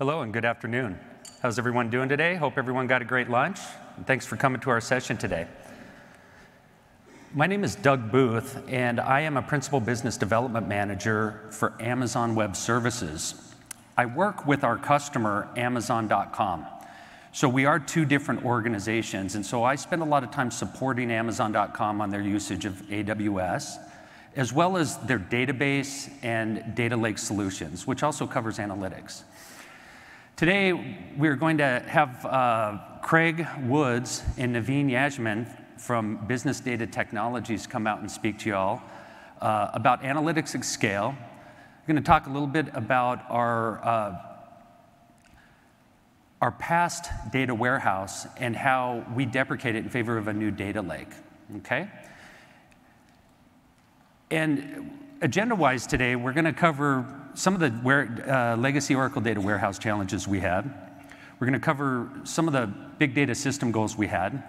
Hello and good afternoon. How's everyone doing today? Hope everyone got a great lunch. And thanks for coming to our session today. My name is Doug Booth, and I am a Principal Business Development Manager for Amazon Web Services. I work with our customer, Amazon.com. So we are two different organizations, and so I spend a lot of time supporting Amazon.com on their usage of AWS, as well as their database and data lake solutions, which also covers analytics. Today, we're going to have uh, Craig Woods and Naveen Yajman from Business Data Technologies come out and speak to y'all uh, about analytics at scale. We're going to talk a little bit about our, uh, our past data warehouse and how we deprecate it in favor of a new data lake, okay? And agenda-wise today, we're going to cover some of the uh, legacy Oracle data warehouse challenges we had. We're going to cover some of the big data system goals we had,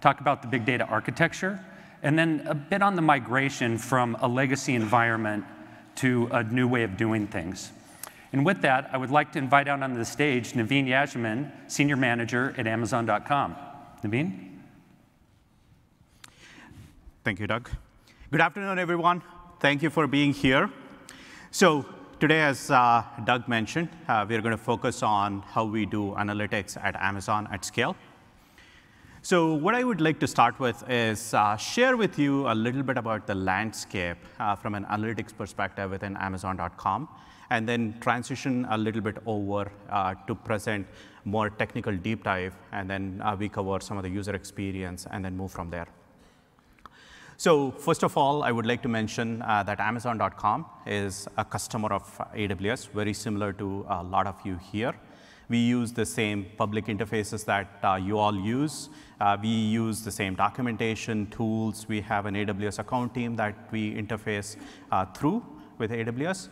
talk about the big data architecture, and then a bit on the migration from a legacy environment to a new way of doing things. And with that, I would like to invite out onto the stage Naveen Yajman, Senior Manager at Amazon.com. Naveen? Thank you, Doug. Good afternoon, everyone. Thank you for being here. So today, as uh, Doug mentioned, uh, we're going to focus on how we do analytics at Amazon at scale. So what I would like to start with is uh, share with you a little bit about the landscape uh, from an analytics perspective within Amazon.com, and then transition a little bit over uh, to present more technical deep dive, and then uh, we cover some of the user experience, and then move from there. So first of all, I would like to mention uh, that Amazon.com is a customer of AWS, very similar to a lot of you here. We use the same public interfaces that uh, you all use. Uh, we use the same documentation tools. We have an AWS account team that we interface uh, through with AWS.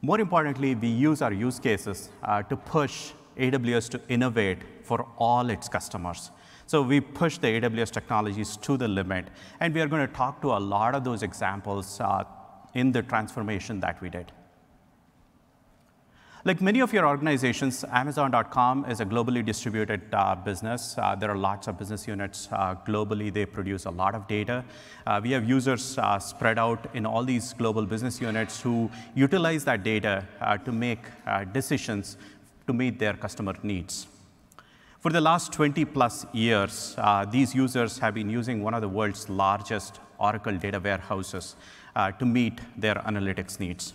More importantly, we use our use cases uh, to push AWS to innovate for all its customers. So we push the AWS technologies to the limit, and we are going to talk to a lot of those examples uh, in the transformation that we did. Like many of your organizations, Amazon.com is a globally distributed uh, business. Uh, there are lots of business units uh, globally. They produce a lot of data. Uh, we have users uh, spread out in all these global business units who utilize that data uh, to make decisions to meet their customer needs. For the last 20 plus years, these users have been using one of the world's largest Oracle data warehouses to meet their analytics needs.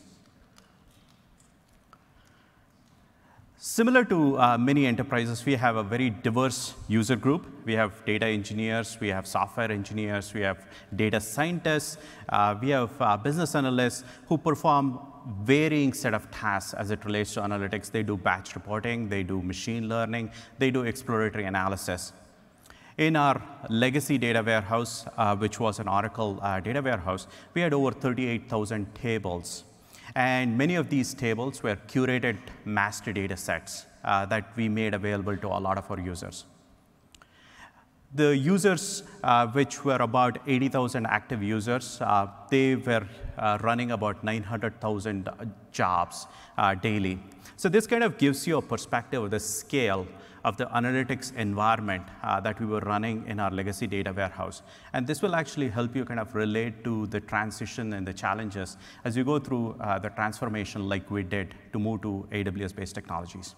Similar to uh, many enterprises, we have a very diverse user group. We have data engineers, we have software engineers, we have data scientists, uh, we have uh, business analysts who perform varying set of tasks as it relates to analytics. They do batch reporting, they do machine learning, they do exploratory analysis. In our legacy data warehouse, uh, which was an Oracle uh, data warehouse, we had over 38,000 tables and many of these tables were curated master data sets uh, that we made available to a lot of our users. The users, uh, which were about 80,000 active users, uh, they were uh, running about 900,000 jobs uh, daily. So this kind of gives you a perspective of the scale of the analytics environment uh, that we were running in our legacy data warehouse. And this will actually help you kind of relate to the transition and the challenges as you go through uh, the transformation like we did to move to AWS-based technologies.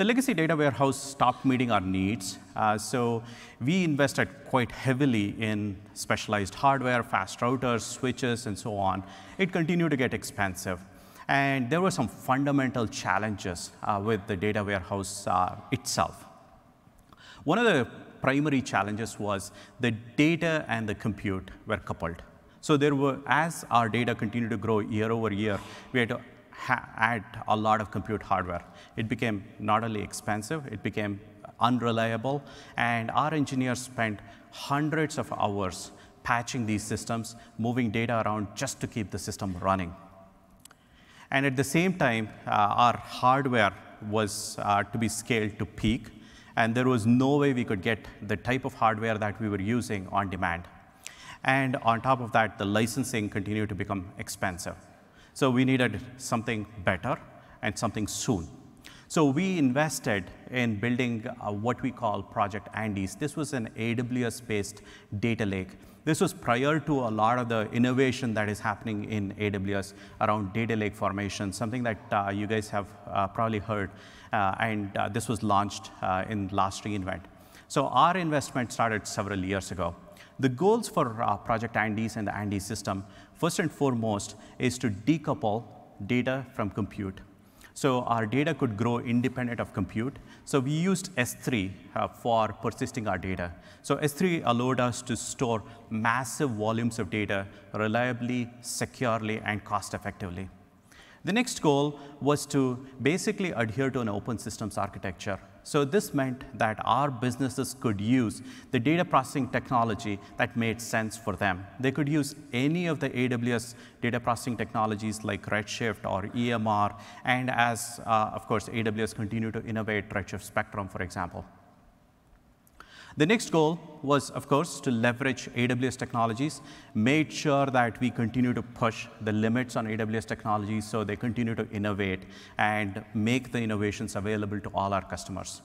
The legacy data warehouse stopped meeting our needs, uh, so we invested quite heavily in specialized hardware, fast routers, switches, and so on. It continued to get expensive. And there were some fundamental challenges uh, with the data warehouse uh, itself. One of the primary challenges was the data and the compute were coupled. So there were, as our data continued to grow year over year, we had to add a lot of compute hardware. It became not only expensive, it became unreliable, and our engineers spent hundreds of hours patching these systems, moving data around just to keep the system running. And at the same time, uh, our hardware was uh, to be scaled to peak, and there was no way we could get the type of hardware that we were using on demand. And on top of that, the licensing continued to become expensive. So we needed something better and something soon. So we invested in building uh, what we call Project Andes. This was an AWS-based data lake. This was prior to a lot of the innovation that is happening in AWS around data lake formation, something that uh, you guys have uh, probably heard. Uh, and uh, this was launched uh, in last reInvent. So our investment started several years ago. The goals for Project Andes and the Andes system, first and foremost, is to decouple data from compute. So our data could grow independent of compute. So we used S3 uh, for persisting our data. So S3 allowed us to store massive volumes of data reliably, securely, and cost effectively. The next goal was to basically adhere to an open systems architecture. So this meant that our businesses could use the data processing technology that made sense for them. They could use any of the AWS data processing technologies like Redshift or EMR, and as, uh, of course, AWS continue to innovate Redshift Spectrum, for example. The next goal was, of course, to leverage AWS technologies, made sure that we continue to push the limits on AWS technologies so they continue to innovate and make the innovations available to all our customers.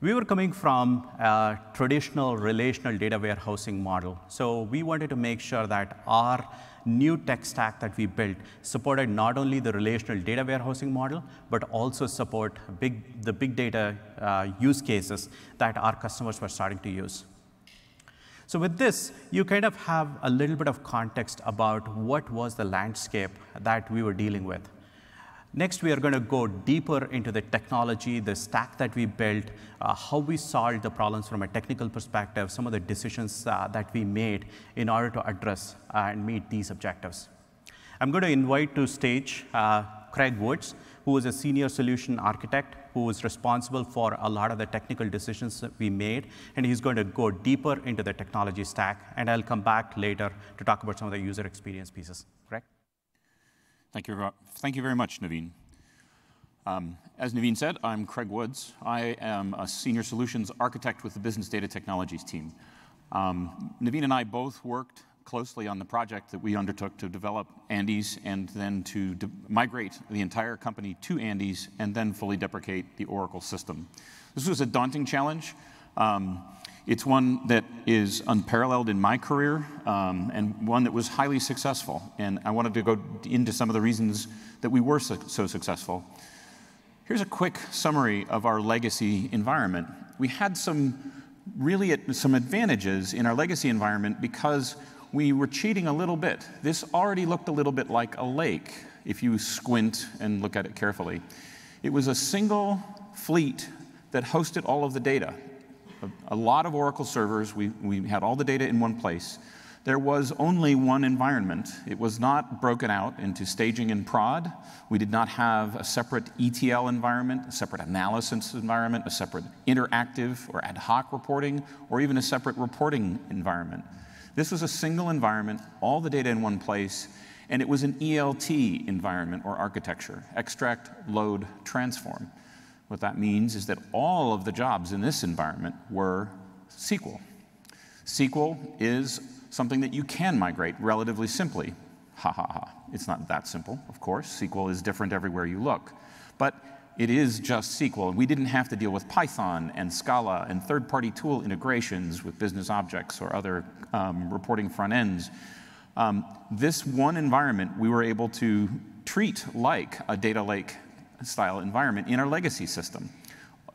We were coming from a traditional relational data warehousing model. So we wanted to make sure that our new tech stack that we built supported not only the relational data warehousing model, but also support big, the big data uh, use cases that our customers were starting to use. So with this, you kind of have a little bit of context about what was the landscape that we were dealing with. Next, we are going to go deeper into the technology, the stack that we built, uh, how we solved the problems from a technical perspective, some of the decisions uh, that we made in order to address uh, and meet these objectives. I'm going to invite to stage uh, Craig Woods, who is a senior solution architect who was responsible for a lot of the technical decisions that we made, and he's going to go deeper into the technology stack, and I'll come back later to talk about some of the user experience pieces. Thank you, thank you very much, Naveen. Um, as Naveen said, I'm Craig Woods. I am a senior solutions architect with the Business Data Technologies team. Um, Naveen and I both worked closely on the project that we undertook to develop Andes and then to migrate the entire company to Andes and then fully deprecate the Oracle system. This was a daunting challenge. Um, it's one that is unparalleled in my career um, and one that was highly successful. And I wanted to go into some of the reasons that we were so, so successful. Here's a quick summary of our legacy environment. We had some really some advantages in our legacy environment because we were cheating a little bit. This already looked a little bit like a lake if you squint and look at it carefully. It was a single fleet that hosted all of the data a, a lot of Oracle servers. We, we had all the data in one place. There was only one environment. It was not broken out into staging and prod. We did not have a separate ETL environment, a separate analysis environment, a separate interactive or ad hoc reporting, or even a separate reporting environment. This was a single environment, all the data in one place, and it was an ELT environment or architecture, extract, load, transform. What that means is that all of the jobs in this environment were SQL. SQL is something that you can migrate relatively simply. Ha ha ha. It's not that simple, of course. SQL is different everywhere you look. But it is just SQL. We didn't have to deal with Python and Scala and third-party tool integrations with business objects or other um, reporting front ends. Um, this one environment we were able to treat like a data lake style environment in our legacy system.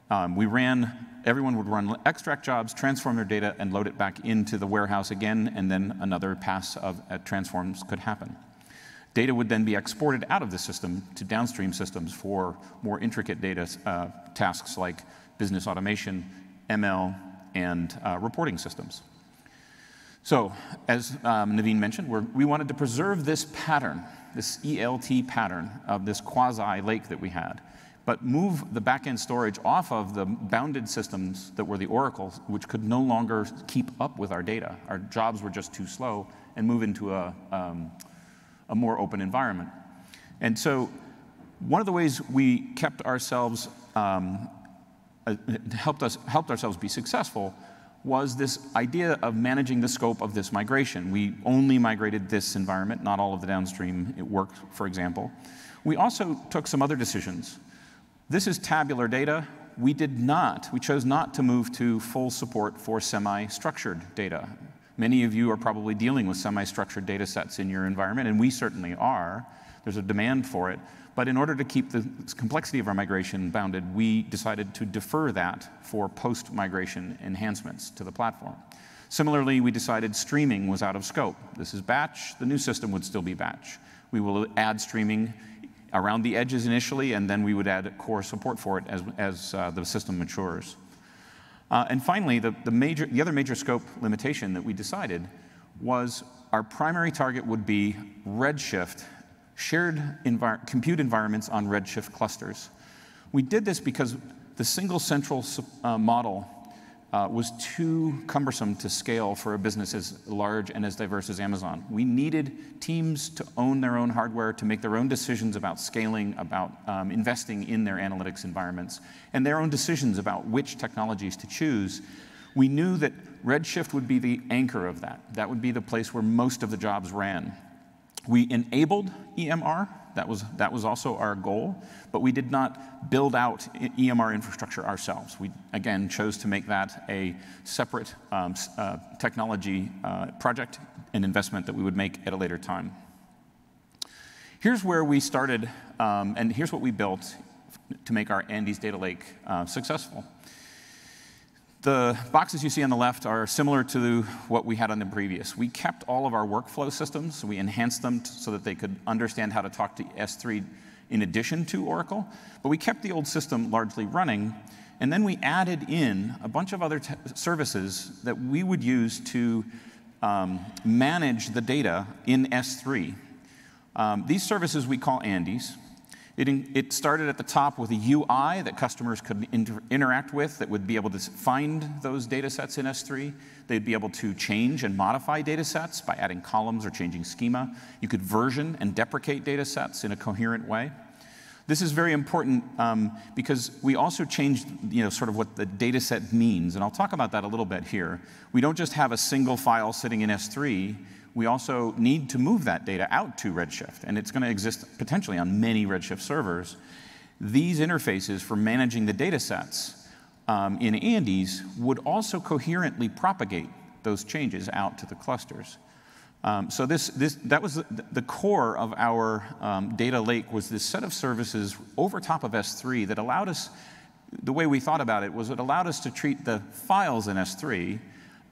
Um, we ran, everyone would run extract jobs, transform their data, and load it back into the warehouse again, and then another pass of uh, transforms could happen. Data would then be exported out of the system to downstream systems for more intricate data uh, tasks like business automation, ML, and uh, reporting systems. So, as um, Naveen mentioned, we wanted to preserve this pattern this ELT pattern of this quasi lake that we had, but move the backend storage off of the bounded systems that were the oracles, which could no longer keep up with our data. Our jobs were just too slow, and move into a, um, a more open environment. And so, one of the ways we kept ourselves, um, uh, helped, us, helped ourselves be successful was this idea of managing the scope of this migration. We only migrated this environment, not all of the downstream work, for example. We also took some other decisions. This is tabular data. We did not, we chose not to move to full support for semi-structured data. Many of you are probably dealing with semi-structured data sets in your environment, and we certainly are. There's a demand for it. But in order to keep the complexity of our migration bounded, we decided to defer that for post-migration enhancements to the platform. Similarly, we decided streaming was out of scope. This is batch. The new system would still be batch. We will add streaming around the edges initially, and then we would add core support for it as, as uh, the system matures. Uh, and finally, the, the, major, the other major scope limitation that we decided was our primary target would be Redshift, shared envir compute environments on Redshift clusters. We did this because the single central uh, model uh, was too cumbersome to scale for a business as large and as diverse as Amazon. We needed teams to own their own hardware, to make their own decisions about scaling, about um, investing in their analytics environments, and their own decisions about which technologies to choose. We knew that Redshift would be the anchor of that. That would be the place where most of the jobs ran. We enabled EMR, that was, that was also our goal, but we did not build out EMR infrastructure ourselves. We, again, chose to make that a separate um, uh, technology uh, project and investment that we would make at a later time. Here's where we started, um, and here's what we built to make our Andes Data Lake uh, successful. The boxes you see on the left are similar to what we had on the previous. We kept all of our workflow systems. We enhanced them so that they could understand how to talk to S3 in addition to Oracle. But we kept the old system largely running. And then we added in a bunch of other services that we would use to um, manage the data in S3. Um, these services we call Andes. It, it, started at the top with a UI that customers could inter interact with that would be able to find those data sets in S3. They'd be able to change and modify data sets by adding columns or changing schema. You could version and deprecate data sets in a coherent way. This is very important um, because we also changed you know, sort of what the data set means, and I'll talk about that a little bit here. We don't just have a single file sitting in S3 we also need to move that data out to Redshift, and it's going to exist potentially on many Redshift servers. These interfaces for managing the data sets um, in Andes would also coherently propagate those changes out to the clusters. Um, so this, this, that was the, the core of our um, data lake was this set of services over top of S3 that allowed us, the way we thought about it was it allowed us to treat the files in S3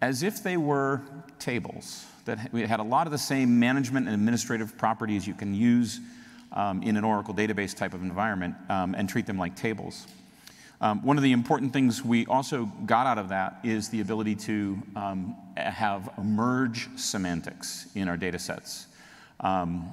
as if they were tables that we had a lot of the same management and administrative properties you can use um, in an Oracle database type of environment um, and treat them like tables. Um, one of the important things we also got out of that is the ability to um, have merge semantics in our data sets. Um,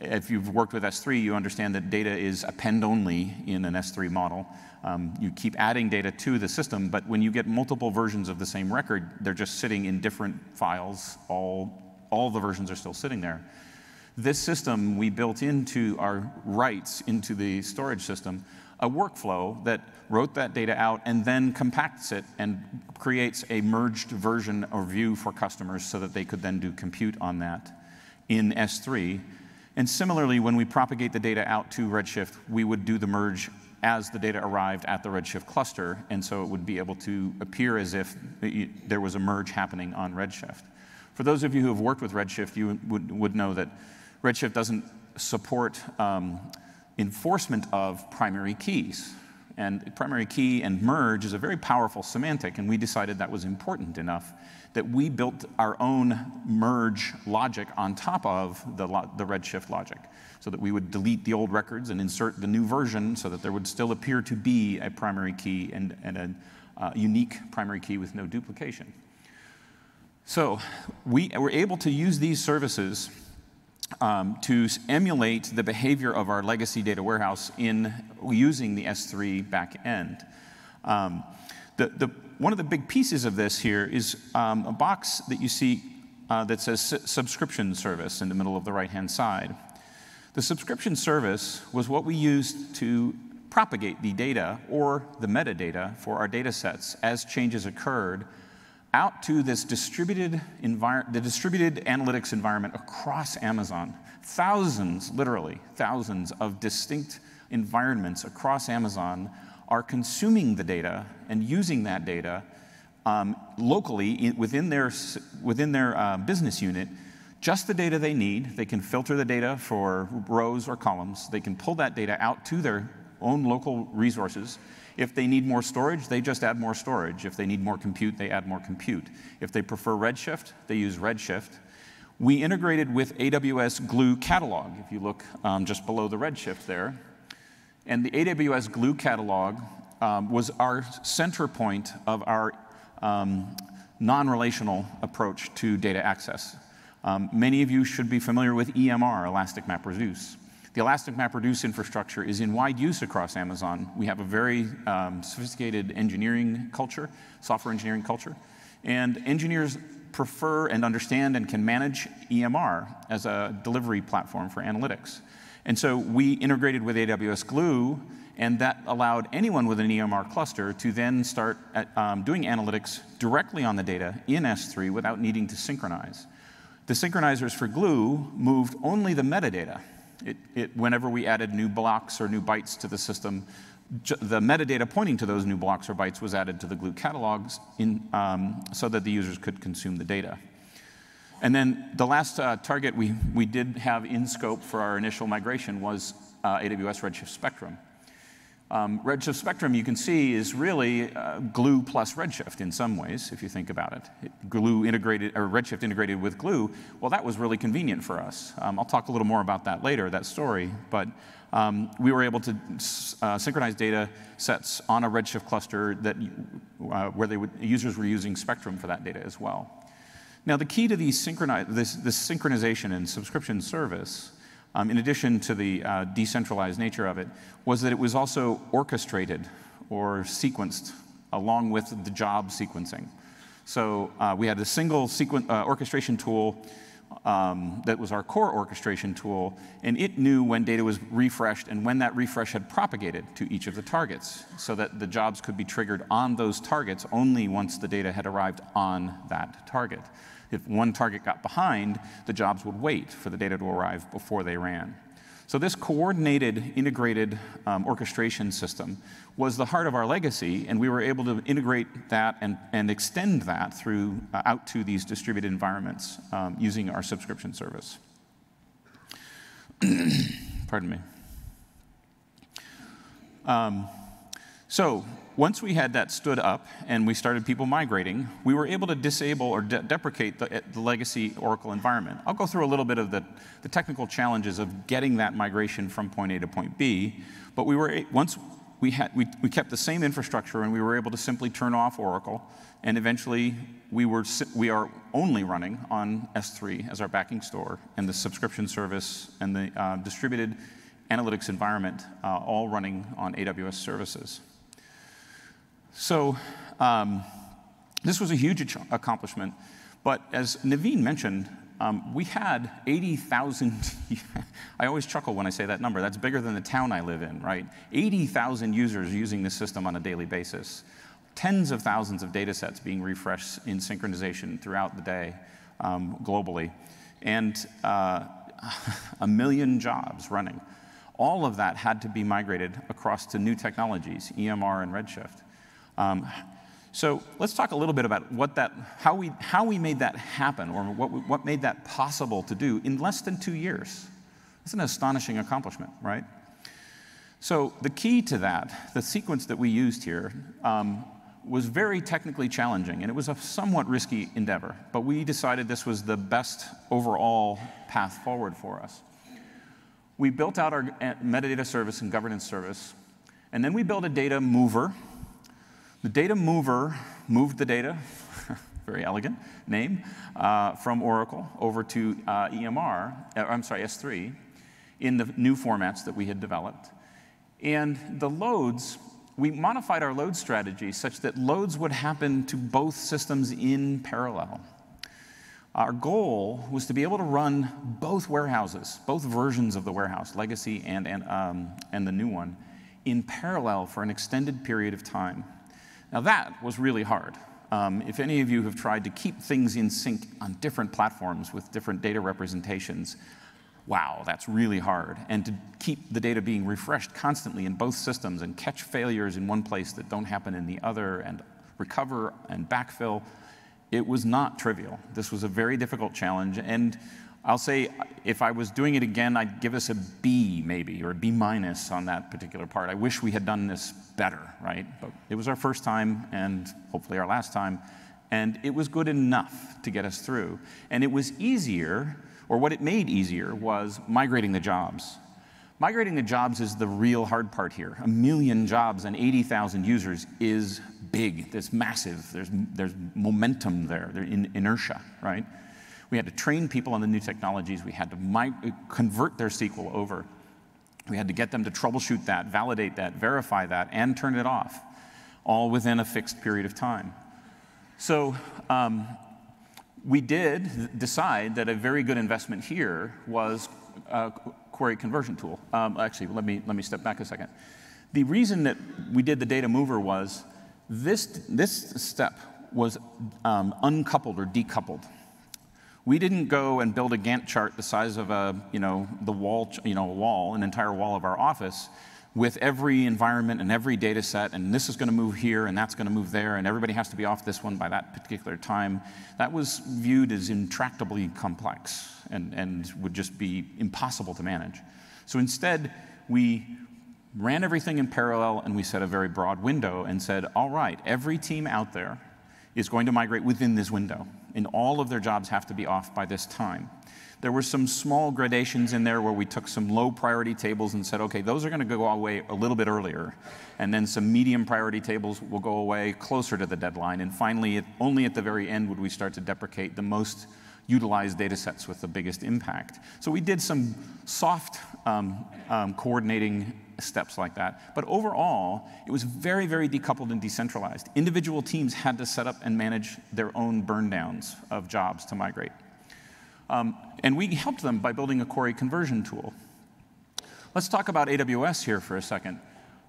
if you've worked with S3, you understand that data is append only in an S3 model. Um, you keep adding data to the system, but when you get multiple versions of the same record, they're just sitting in different files. All, all the versions are still sitting there. This system, we built into our writes into the storage system a workflow that wrote that data out and then compacts it and creates a merged version or view for customers so that they could then do compute on that in S3. And similarly, when we propagate the data out to Redshift, we would do the merge as the data arrived at the Redshift cluster, and so it would be able to appear as if there was a merge happening on Redshift. For those of you who have worked with Redshift, you would, would know that Redshift doesn't support um, enforcement of primary keys. And primary key and merge is a very powerful semantic, and we decided that was important enough that we built our own merge logic on top of the, the Redshift logic so that we would delete the old records and insert the new version so that there would still appear to be a primary key and, and a uh, unique primary key with no duplication. So we were able to use these services um, to emulate the behavior of our legacy data warehouse in using the S3 backend. Um, the, the, one of the big pieces of this here is um, a box that you see uh, that says subscription service in the middle of the right-hand side. The subscription service was what we used to propagate the data or the metadata for our data sets as changes occurred out to this distributed the distributed analytics environment across Amazon. Thousands, literally, thousands of distinct environments across Amazon are consuming the data and using that data um, locally within their, within their uh, business unit, just the data they need. They can filter the data for rows or columns. They can pull that data out to their own local resources. If they need more storage, they just add more storage. If they need more compute, they add more compute. If they prefer Redshift, they use Redshift. We integrated with AWS Glue Catalog, if you look um, just below the Redshift there. And the AWS Glue Catalog um, was our center point of our um, non-relational approach to data access. Um, many of you should be familiar with EMR, Elastic MapReduce. The Elastic MapReduce infrastructure is in wide use across Amazon. We have a very um, sophisticated engineering culture, software engineering culture, and engineers prefer and understand and can manage EMR as a delivery platform for analytics. And so we integrated with AWS Glue, and that allowed anyone with an EMR cluster to then start at, um, doing analytics directly on the data in S3 without needing to synchronize. The synchronizers for Glue moved only the metadata. It, it, whenever we added new blocks or new bytes to the system, the metadata pointing to those new blocks or bytes was added to the Glue catalogs in, um, so that the users could consume the data. And then the last uh, target we, we did have in scope for our initial migration was uh, AWS Redshift Spectrum. Um, Redshift Spectrum, you can see, is really uh, Glue plus Redshift in some ways, if you think about it. it. Glue integrated, or Redshift integrated with Glue, well, that was really convenient for us. Um, I'll talk a little more about that later, that story, but um, we were able to uh, synchronize data sets on a Redshift cluster that, uh, where would, users were using Spectrum for that data as well. Now, the key to these synchroni this, this synchronization and subscription service um, in addition to the uh, decentralized nature of it, was that it was also orchestrated or sequenced along with the job sequencing. So uh, we had a single sequen- uh, orchestration tool um, that was our core orchestration tool, and it knew when data was refreshed and when that refresh had propagated to each of the targets, so that the jobs could be triggered on those targets only once the data had arrived on that target. If one target got behind, the jobs would wait for the data to arrive before they ran. So this coordinated, integrated um, orchestration system was the heart of our legacy, and we were able to integrate that and, and extend that through uh, out to these distributed environments um, using our subscription service. Pardon me. Um, so once we had that stood up and we started people migrating, we were able to disable or de deprecate the, the, legacy Oracle environment. I'll go through a little bit of the, the, technical challenges of getting that migration from point A to point B, but we were, once we, had, we, we kept the same infrastructure and we were able to simply turn off Oracle, and eventually we, were, we are only running on S3 as our backing store, and the subscription service and the uh, distributed analytics environment uh, all running on AWS services. So um, this was a huge accomplishment. But as Naveen mentioned, um, we had 80,000, I always chuckle when I say that number. That's bigger than the town I live in, right? 80,000 users using the system on a daily basis. Tens of thousands of data sets being refreshed in synchronization throughout the day um, globally. And uh, a million jobs running. All of that had to be migrated across to new technologies, EMR and Redshift. Um, so let's talk a little bit about what that, how, we, how we made that happen, or what, what made that possible to do in less than two years. That's an astonishing accomplishment, right? So the key to that, the sequence that we used here, um, was very technically challenging, and it was a somewhat risky endeavor. But we decided this was the best overall path forward for us. We built out our uh, metadata service and governance service, and then we built a data mover the data mover moved the data, very elegant name, uh, from Oracle over to uh, EMR, uh, I'm sorry, S3, in the new formats that we had developed. And the loads, we modified our load strategy such that loads would happen to both systems in parallel. Our goal was to be able to run both warehouses, both versions of the warehouse, legacy and, and, um, and the new one, in parallel for an extended period of time. Now, that was really hard. Um, if any of you have tried to keep things in sync on different platforms with different data representations, wow, that's really hard. And to keep the data being refreshed constantly in both systems and catch failures in one place that don't happen in the other and recover and backfill, it was not trivial. This was a very difficult challenge. And I'll say if I was doing it again, I'd give us a B maybe, or a B minus on that particular part. I wish we had done this better, right? But it was our first time and hopefully our last time. And it was good enough to get us through. And it was easier, or what it made easier, was migrating the jobs. Migrating the jobs is the real hard part here. A million jobs and 80,000 users is big. It's massive. There's, there's momentum there, there's in, inertia, right? We had to train people on the new technologies. We had to convert their SQL over. We had to get them to troubleshoot that, validate that, verify that, and turn it off, all within a fixed period of time. So um, we did decide that a very good investment here was a query conversion tool. Um, actually, let me, let me step back a second. The reason that we did the data mover was this, this step was um, uncoupled or decoupled. We didn't go and build a Gantt chart the size of a, you know, the wall, you know, wall, an entire wall of our office with every environment and every data set, and this is going to move here and that's going to move there, and everybody has to be off this one by that particular time. That was viewed as intractably complex and, and would just be impossible to manage. So instead, we ran everything in parallel and we set a very broad window and said, all right, every team out there is going to migrate within this window and all of their jobs have to be off by this time. There were some small gradations in there where we took some low priority tables and said, okay, those are going to go away a little bit earlier. And then some medium priority tables will go away closer to the deadline. And finally, only at the very end would we start to deprecate the most utilized data sets with the biggest impact. So we did some soft um, um, coordinating steps like that. But overall, it was very, very decoupled and decentralized. Individual teams had to set up and manage their own burn downs of jobs to migrate. Um, and we helped them by building a query conversion tool. Let's talk about AWS here for a second.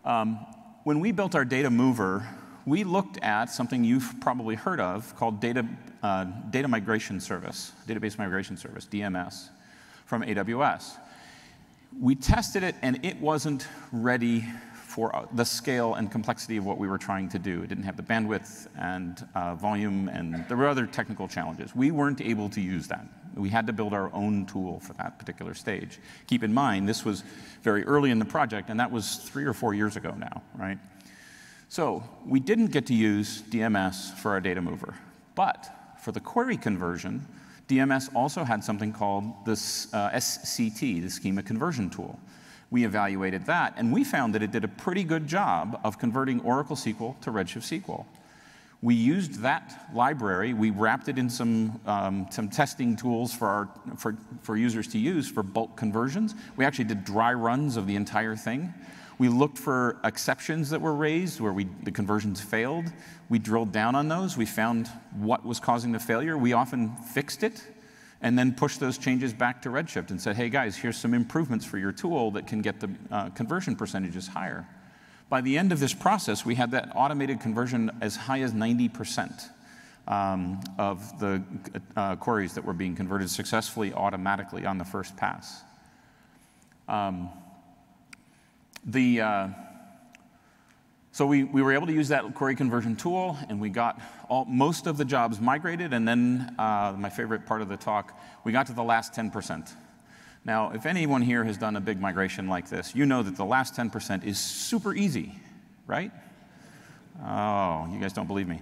Um, when we built our data mover, we looked at something you've probably heard of called data, uh, data migration service, database migration service, DMS, from AWS. We tested it and it wasn't ready for uh, the scale and complexity of what we were trying to do. It didn't have the bandwidth and uh, volume, and there were other technical challenges. We weren't able to use that. We had to build our own tool for that particular stage. Keep in mind, this was very early in the project, and that was three or four years ago now, right? So we didn't get to use DMS for our data mover, but for the query conversion, DMS also had something called this uh, SCT, the Schema Conversion Tool. We evaluated that, and we found that it did a pretty good job of converting Oracle SQL to Redshift SQL. We used that library, we wrapped it in some, um, some testing tools for, our, for, for users to use for bulk conversions. We actually did dry runs of the entire thing. We looked for exceptions that were raised where we, the conversions failed. We drilled down on those. We found what was causing the failure. We often fixed it and then pushed those changes back to Redshift and said, hey guys, here's some improvements for your tool that can get the uh, conversion percentages higher. By the end of this process, we had that automated conversion as high as 90% um, of the uh, queries that were being converted successfully automatically on the first pass. Um, the, uh, so we, we were able to use that query conversion tool, and we got all, most of the jobs migrated, and then uh, my favorite part of the talk, we got to the last 10%. Now, if anyone here has done a big migration like this, you know that the last 10% is super easy, right? Oh, you guys don't believe me.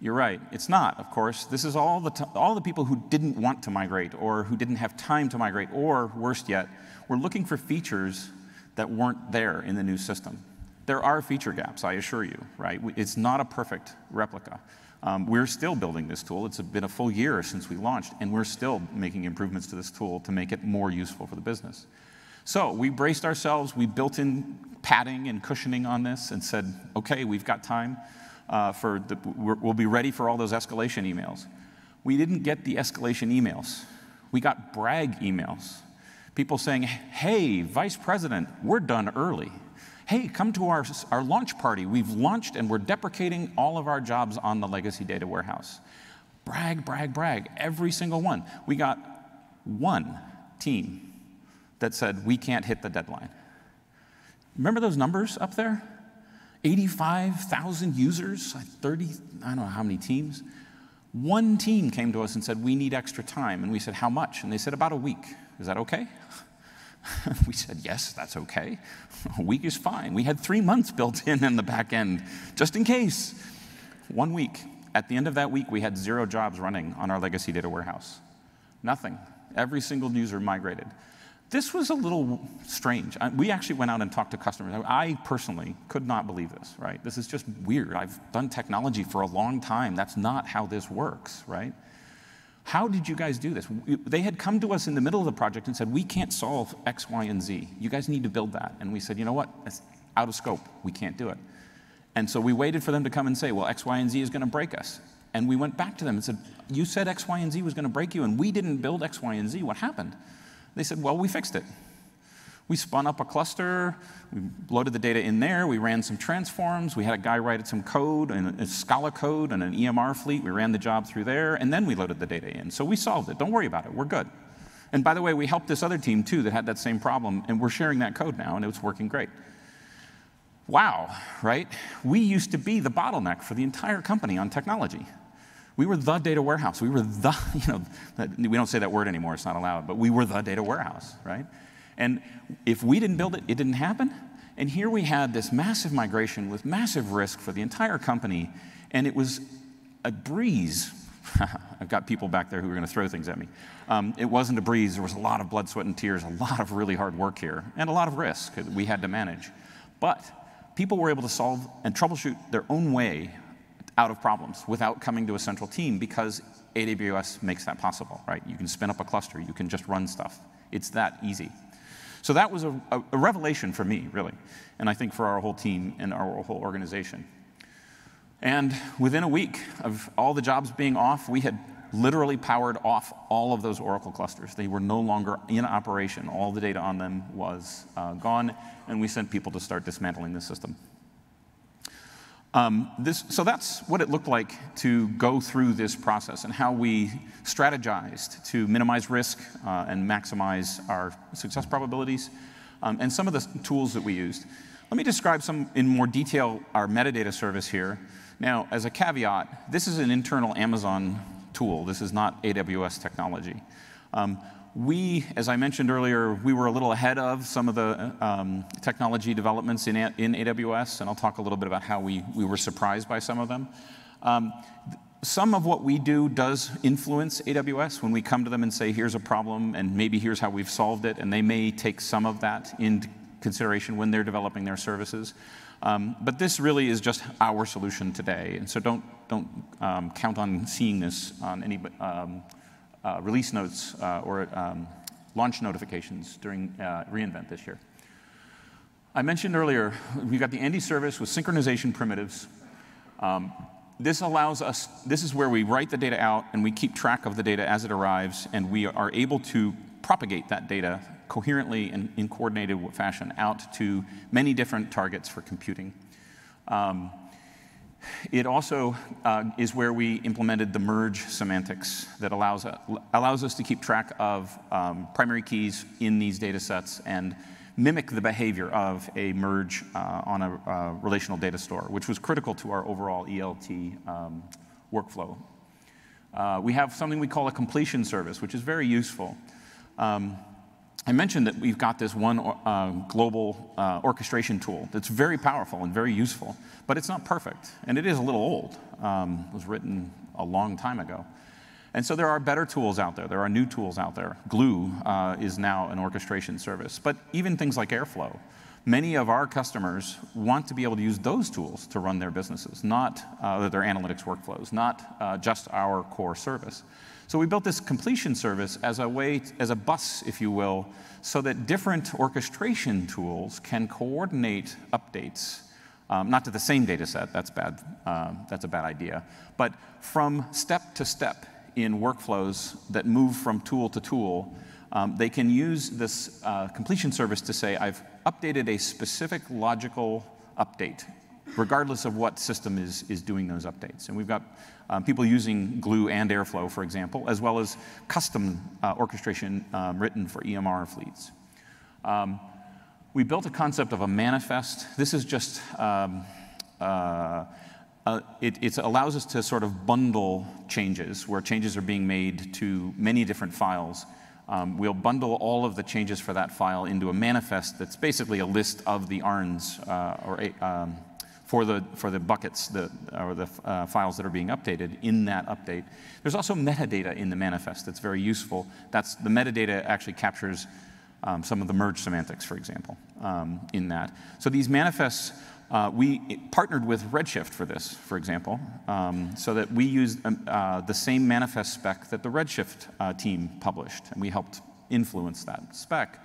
You're right. It's not, of course. This is all the, all the people who didn't want to migrate or who didn't have time to migrate, or worst yet, were looking for features that weren't there in the new system. There are feature gaps, I assure you, right? It's not a perfect replica. Um, we're still building this tool. It's been a full year since we launched, and we're still making improvements to this tool to make it more useful for the business. So we braced ourselves, we built in padding and cushioning on this and said, okay, we've got time uh, for, the, we'll be ready for all those escalation emails. We didn't get the escalation emails. We got brag emails people saying, hey, Vice President, we're done early. Hey, come to our, our launch party. We've launched and we're deprecating all of our jobs on the legacy data warehouse. Brag, brag, brag, every single one. We got one team that said, we can't hit the deadline. Remember those numbers up there? 85,000 users, 30, I don't know how many teams. One team came to us and said, We need extra time. And we said, How much? And they said, About a week. Is that okay? we said, Yes, that's okay. A week is fine. We had three months built in in the back end, just in case. One week. At the end of that week, we had zero jobs running on our legacy data warehouse. Nothing. Every single user migrated. This was a little strange. We actually went out and talked to customers. I personally could not believe this, right? This is just weird. I've done technology for a long time. That's not how this works, right? How did you guys do this? They had come to us in the middle of the project and said, We can't solve X, Y, and Z. You guys need to build that. And we said, You know what? It's out of scope. We can't do it. And so we waited for them to come and say, Well, X, Y, and Z is going to break us. And we went back to them and said, You said X, Y, and Z was going to break you, and we didn't build X, Y, and Z. What happened? They said, well, we fixed it. We spun up a cluster, we loaded the data in there, we ran some transforms, we had a guy write some code, and a Scala code, and an EMR fleet. We ran the job through there, and then we loaded the data in. So we solved it. Don't worry about it. We're good. And by the way, we helped this other team too that had that same problem, and we're sharing that code now, and it's working great. Wow, right? We used to be the bottleneck for the entire company on technology. We were the data warehouse. We were the, you know, we don't say that word anymore, it's not allowed, but we were the data warehouse, right? And if we didn't build it, it didn't happen. And here we had this massive migration with massive risk for the entire company, and it was a breeze. I've got people back there who are going to throw things at me. Um, it wasn't a breeze. There was a lot of blood, sweat, and tears, a lot of really hard work here, and a lot of risk that we had to manage. But people were able to solve and troubleshoot their own way out of problems without coming to a central team because AWS makes that possible, right? You can spin up a cluster, you can just run stuff. It's that easy. So that was a, a, revelation for me, really, and I think for our whole team and our whole organization. And within a week of all the jobs being off, we had literally powered off all of those Oracle clusters. They were no longer in operation. All the data on them was uh, gone, and we sent people to start dismantling the system. Um, this, so that's what it looked like to go through this process and how we strategized to minimize risk uh, and maximize our success probabilities, um, and some of the tools that we used. Let me describe some in more detail our metadata service here. Now, as a caveat, this is an internal Amazon tool. This is not AWS technology. Um, we, as I mentioned earlier, we were a little ahead of some of the um, technology developments in, in AWS, and I'll talk a little bit about how we, we were surprised by some of them. Um, some of what we do does influence AWS when we come to them and say, here's a problem, and maybe here's how we've solved it, and they may take some of that into consideration when they're developing their services. Um, but this really is just our solution today, and so don't, don't um, count on seeing this on any um, uh, release notes uh, or um, launch notifications during uh, reInvent this year. I mentioned earlier, we've got the Andes service with synchronization primitives. Um, this allows us, this is where we write the data out and we keep track of the data as it arrives, and we are able to propagate that data coherently and in coordinated fashion out to many different targets for computing. Um, it also uh, is where we implemented the merge semantics that allows, uh, allows us to keep track of um, primary keys in these data sets and mimic the behavior of a merge uh, on a uh, relational data store, which was critical to our overall ELT um, workflow. Uh, we have something we call a completion service, which is very useful. Um, I mentioned that we've got this one uh, global uh, orchestration tool that's very powerful and very useful, but it's not perfect, and it is a little old. Um, it was written a long time ago. And so there are better tools out there. There are new tools out there. Glue uh, is now an orchestration service, but even things like Airflow. Many of our customers want to be able to use those tools to run their businesses, not uh, their analytics workflows, not uh, just our core service. So we built this completion service as a way, as a bus, if you will, so that different orchestration tools can coordinate updates, um, not to the same data set, that's bad, uh, that's a bad idea, but from step to step in workflows that move from tool to tool, um, they can use this uh, completion service to say, I've updated a specific logical update, regardless of what system is, is doing those updates. And we've got um, people using Glue and Airflow, for example, as well as custom uh, orchestration um, written for EMR fleets. Um, we built a concept of a manifest. This is just, um, uh, uh, it, it, allows us to sort of bundle changes where changes are being made to many different files. Um, we'll bundle all of the changes for that file into a manifest that's basically a list of the ARNs uh, or um, for the, for the buckets the, or the uh, files that are being updated in that update. There's also metadata in the manifest that's very useful. That's, the metadata actually captures um, some of the merge semantics, for example, um, in that. So these manifests, uh, we partnered with Redshift for this, for example, um, so that we used um, uh, the same manifest spec that the Redshift uh, team published, and we helped influence that spec.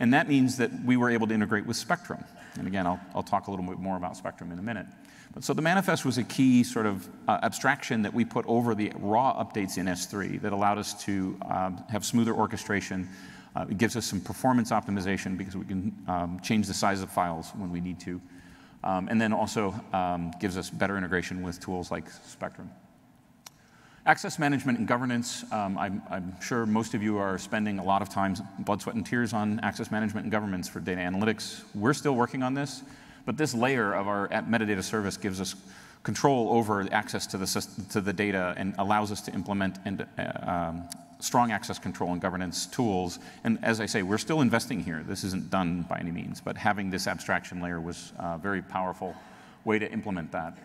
And that means that we were able to integrate with Spectrum. And again, I'll, I'll talk a little bit more about Spectrum in a minute. But so the manifest was a key sort of uh, abstraction that we put over the raw updates in S3 that allowed us to um, have smoother orchestration uh, it gives us some performance optimization because we can um, change the size of files when we need to. Um, and then also um, gives us better integration with tools like Spectrum. Access management and governance. Um, I'm, I'm, sure most of you are spending a lot of time, blood, sweat, and tears on access management and governance for data analytics. We're still working on this, but this layer of our metadata service gives us control over access to the, to the data and allows us to implement and uh, um, strong access control and governance tools. And as I say, we're still investing here. This isn't done by any means, but having this abstraction layer was a very powerful way to implement that.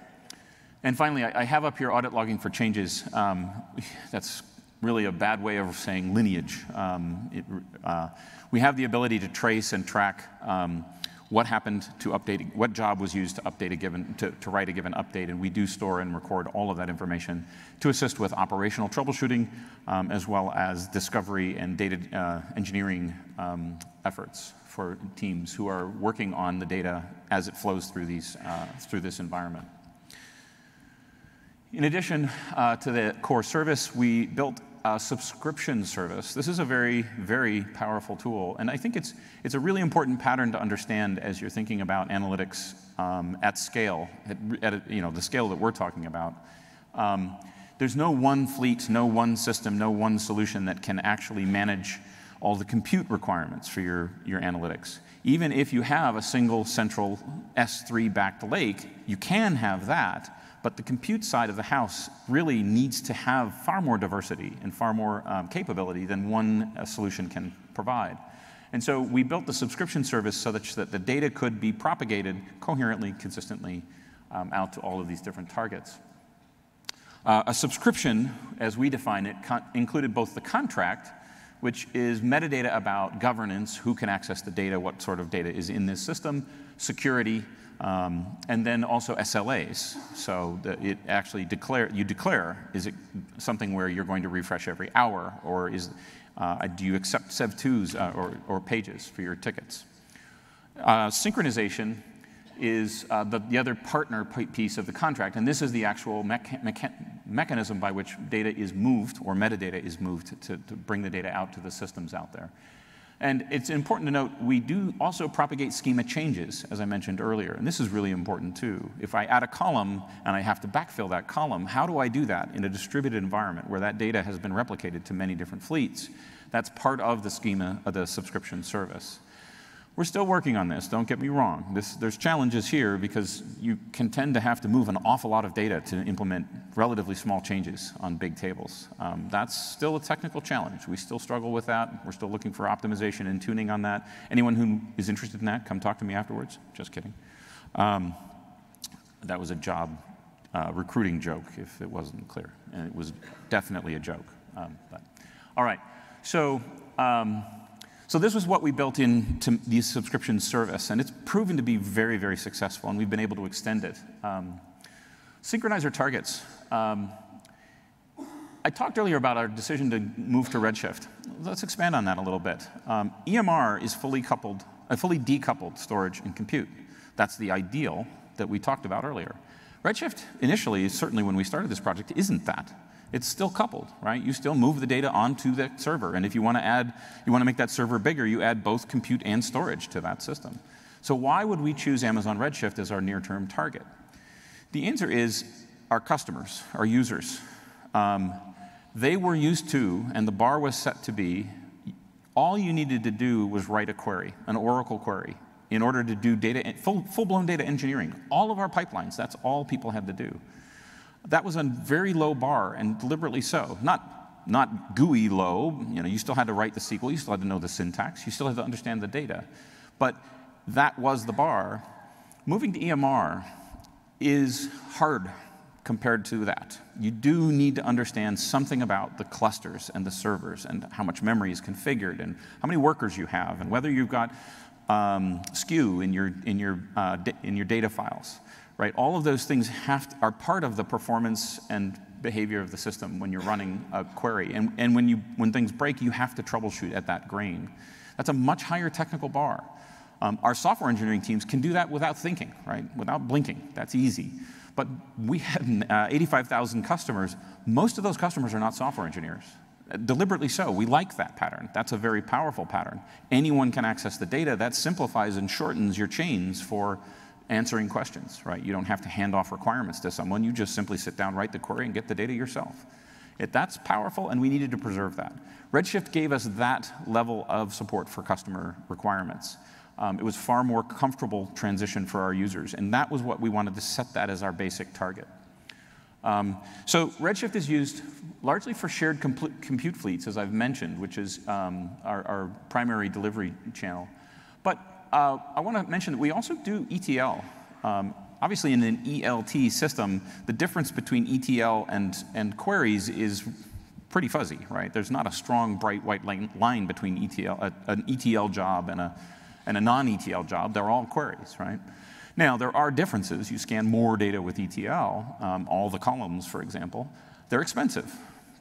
And finally, I, have up here audit logging for changes. Um, that's really a bad way of saying lineage. Um, it, uh, we have the ability to trace and track um, what happened to update, what job was used to update a given, to, to, write a given update, and we do store and record all of that information to assist with operational troubleshooting, um, as well as discovery and data uh, engineering um, efforts for teams who are working on the data as it flows through, these, uh, through this environment. In addition uh, to the core service, we built a subscription service. This is a very, very powerful tool. And I think it's, it's a really important pattern to understand as you're thinking about analytics um, at scale, at, at, you know, the scale that we're talking about. Um, there's no one fleet, no one system, no one solution that can actually manage all the compute requirements for your, your analytics. Even if you have a single central S3 backed lake, you can have that, but the compute side of the house really needs to have far more diversity and far more um, capability than one uh, solution can provide. And so we built the subscription service so that, that the data could be propagated coherently, consistently um, out to all of these different targets. Uh, a subscription, as we define it, included both the contract, which is metadata about governance, who can access the data, what sort of data is in this system, security, um, and then also SLAs. So it actually declare, you declare, is it something where you're going to refresh every hour, or is, uh, do you accept Sev2s uh, or, or, pages for your tickets? Uh, synchronization is uh, the, the, other partner piece of the contract, and this is the actual mecha mecha mechanism by which data is moved, or metadata is moved to, to bring the data out to the systems out there. And it's important to note we do also propagate schema changes, as I mentioned earlier. And this is really important too. If I add a column and I have to backfill that column, how do I do that in a distributed environment where that data has been replicated to many different fleets? That's part of the schema of the subscription service. We're still working on this, don't get me wrong. This, there's challenges here because you can tend to have to move an awful lot of data to implement relatively small changes on big tables. Um, that's still a technical challenge. We still struggle with that. We're still looking for optimization and tuning on that. Anyone who is interested in that, come talk to me afterwards. Just kidding. Um, that was a job uh, recruiting joke, if it wasn't clear. And it was definitely a joke. Um, but, all right. So, um, so this was what we built into the subscription service, and it's proven to be very, very successful, and we've been able to extend it. Um, synchronizer targets. Um, I talked earlier about our decision to move to Redshift. Let's expand on that a little bit. Um, EMR is fully coupled, a fully decoupled storage and compute. That's the ideal that we talked about earlier. Redshift, initially, certainly when we started this project, isn't that it's still coupled, right? You still move the data onto the server. And if you want to add, you want to make that server bigger, you add both compute and storage to that system. So why would we choose Amazon Redshift as our near-term target? The answer is our customers, our users. Um, they were used to, and the bar was set to be, all you needed to do was write a query, an Oracle query, in order to do data, full, full-blown data engineering. All of our pipelines, that's all people had to do. That was a very low bar, and deliberately so. Not, not GUI low, you know, you still had to write the SQL, you still had to know the syntax, you still had to understand the data. But that was the bar. Moving to EMR is hard compared to that. You do need to understand something about the clusters and the servers and how much memory is configured and how many workers you have and whether you've got um, skew in your, in, your, uh, in your data files. Right? All of those things have to, are part of the performance and behavior of the system when you're running a query. And, and when, you, when things break, you have to troubleshoot at that grain. That's a much higher technical bar. Um, our software engineering teams can do that without thinking, right? Without blinking. That's easy. But we had uh, 85,000 customers. Most of those customers are not software engineers. Deliberately so. We like that pattern. That's a very powerful pattern. Anyone can access the data. That simplifies and shortens your chains for answering questions, right? You don't have to hand off requirements to someone. You just simply sit down, write the query, and get the data yourself. It, that's powerful, and we needed to preserve that. Redshift gave us that level of support for customer requirements. Um, it was far more comfortable transition for our users, and that was what we wanted to set that as our basic target. Um, so Redshift is used largely for shared compute fleets, as I've mentioned, which is um, our, our primary delivery channel. But uh, I want to mention that we also do ETL. Um, obviously, in an ELT system, the difference between ETL and, and queries is pretty fuzzy, right? There's not a strong, bright white line, between ETL, a, an ETL job and a, and a non-ETL job. They're all queries, right? Now, there are differences. You scan more data with ETL, um, all the columns, for example. They're expensive,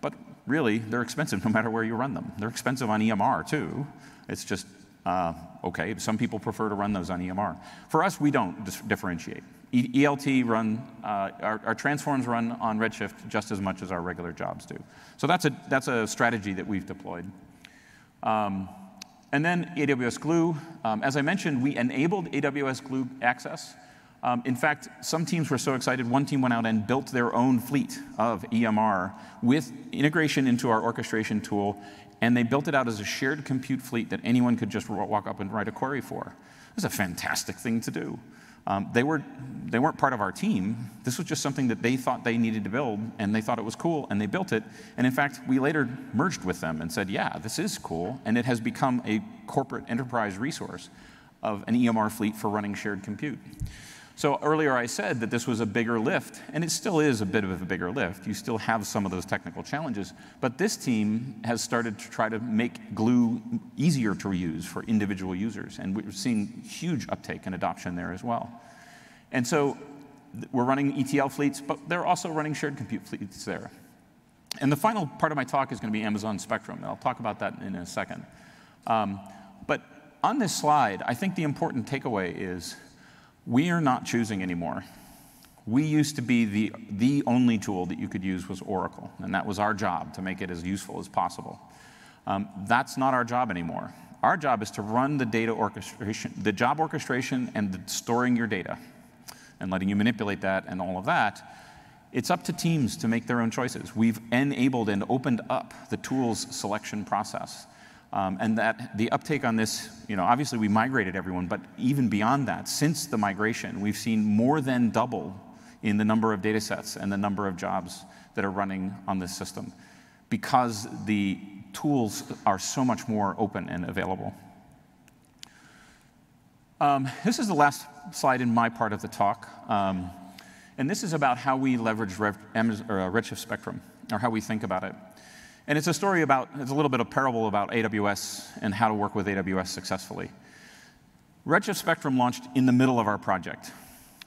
but really, they're expensive no matter where you run them. They're expensive on EMR, too. It's just uh, okay, some people prefer to run those on EMR. For us, we don't differentiate. E ELT run, uh, our, our, transforms run on Redshift just as much as our regular jobs do. So that's a, that's a strategy that we've deployed. Um, and then AWS Glue. Um, as I mentioned, we enabled AWS Glue access. Um, in fact, some teams were so excited, one team went out and built their own fleet of EMR with integration into our orchestration tool and they built it out as a shared compute fleet that anyone could just walk up and write a query for. It was a fantastic thing to do. Um, they, were, they weren't part of our team. This was just something that they thought they needed to build, and they thought it was cool, and they built it. And in fact, we later merged with them and said, yeah, this is cool, and it has become a corporate enterprise resource of an EMR fleet for running shared compute. So earlier I said that this was a bigger lift, and it still is a bit of a bigger lift. You still have some of those technical challenges, but this team has started to try to make Glue easier to use for individual users, and we're seeing huge uptake and adoption there as well. And so we're running ETL fleets, but they're also running shared compute fleets there. And the final part of my talk is going to be Amazon Spectrum, and I'll talk about that in a second. Um, but on this slide, I think the important takeaway is we are not choosing anymore. We used to be the, the only tool that you could use was Oracle, and that was our job to make it as useful as possible. Um, that's not our job anymore. Our job is to run the data orchestration, the job orchestration and storing your data and letting you manipulate that and all of that. It's up to teams to make their own choices. We've enabled and opened up the tools selection process. Um, and that the uptake on this, you know, obviously we migrated everyone, but even beyond that, since the migration, we've seen more than double in the number of data sets and the number of jobs that are running on this system because the tools are so much more open and available. Um, this is the last slide in my part of the talk. Um, and this is about how we leverage Rev, or, uh, Redshift Spectrum, or how we think about it. And it's a story about, it's a little bit of parable about AWS and how to work with AWS successfully. Redshift Spectrum launched in the middle of our project.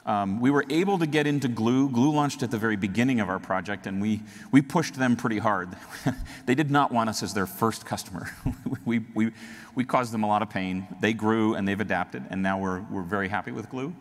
Um, we were able to get into Glue. Glue launched at the very beginning of our project, and we, we pushed them pretty hard. they did not want us as their first customer. we, we, we caused them a lot of pain. They grew, and they've adapted, and now we're, we're very happy with Glue.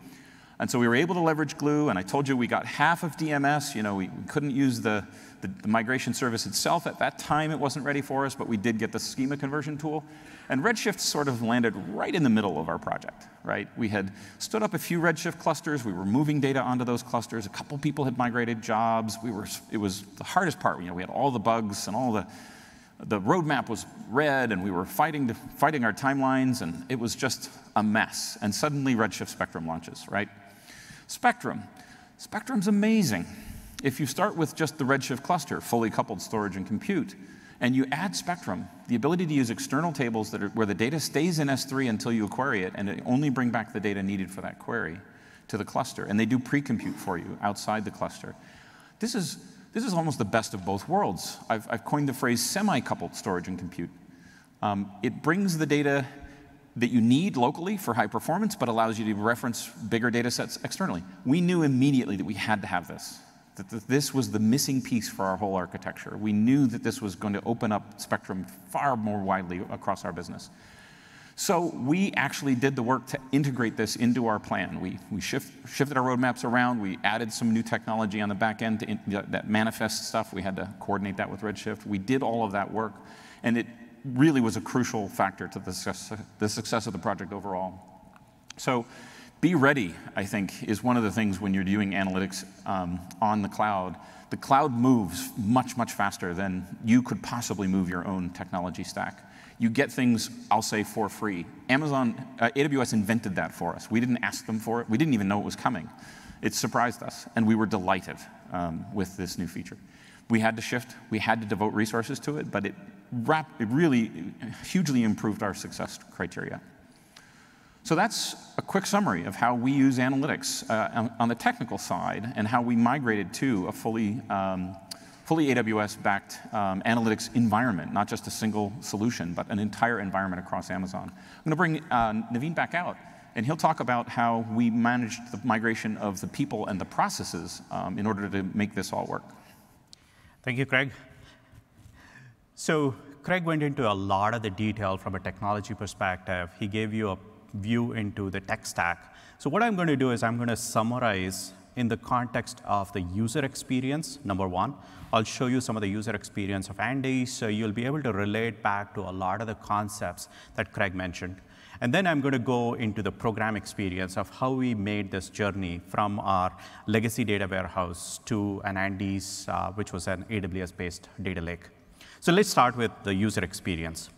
And so we were able to leverage Glue, and I told you we got half of DMS. You know, we, we couldn't use the, the, the, migration service itself. At that time, it wasn't ready for us, but we did get the schema conversion tool. And Redshift sort of landed right in the middle of our project, right? We had stood up a few Redshift clusters. We were moving data onto those clusters. A couple people had migrated jobs. We were, it was the hardest part. You know, we had all the bugs and all the the roadmap was red, and we were fighting, to, fighting our timelines, and it was just a mess. And suddenly, Redshift Spectrum launches, right? Spectrum. Spectrum's amazing. If you start with just the Redshift cluster, fully coupled storage and compute, and you add Spectrum, the ability to use external tables that are, where the data stays in S3 until you query it, and only bring back the data needed for that query to the cluster. And they do pre-compute for you outside the cluster. This is, this is almost the best of both worlds. I've, I've coined the phrase semi-coupled storage and compute. Um, it brings the data that you need locally for high performance, but allows you to reference bigger data sets externally. We knew immediately that we had to have this that this was the missing piece for our whole architecture. We knew that this was going to open up Spectrum far more widely across our business. So we actually did the work to integrate this into our plan. We, we shift, shifted our roadmaps around. We added some new technology on the back end in, that manifest stuff. We had to coordinate that with Redshift. We did all of that work, and it really was a crucial factor to the success, the success of the project overall. So be ready, I think, is one of the things when you're doing analytics um, on the cloud. The cloud moves much, much faster than you could possibly move your own technology stack. You get things, I'll say, for free. Amazon, uh, AWS invented that for us. We didn't ask them for it. We didn't even know it was coming. It surprised us, and we were delighted um, with this new feature. We had to shift. We had to devote resources to it, but it, it really hugely improved our success criteria. So that's a quick summary of how we use analytics uh, on the technical side and how we migrated to a fully, um, fully AWS-backed um, analytics environment, not just a single solution, but an entire environment across Amazon. I'm going to bring uh, Naveen back out, and he'll talk about how we managed the migration of the people and the processes um, in order to make this all work. Thank you, Craig. So Craig went into a lot of the detail from a technology perspective. He gave you a view into the tech stack. So what I'm going to do is I'm going to summarize in the context of the user experience, number one. I'll show you some of the user experience of Andes, so you'll be able to relate back to a lot of the concepts that Craig mentioned. And then I'm going to go into the program experience of how we made this journey from our legacy data warehouse to an Andes, uh, which was an AWS-based data lake. So let's start with the user experience.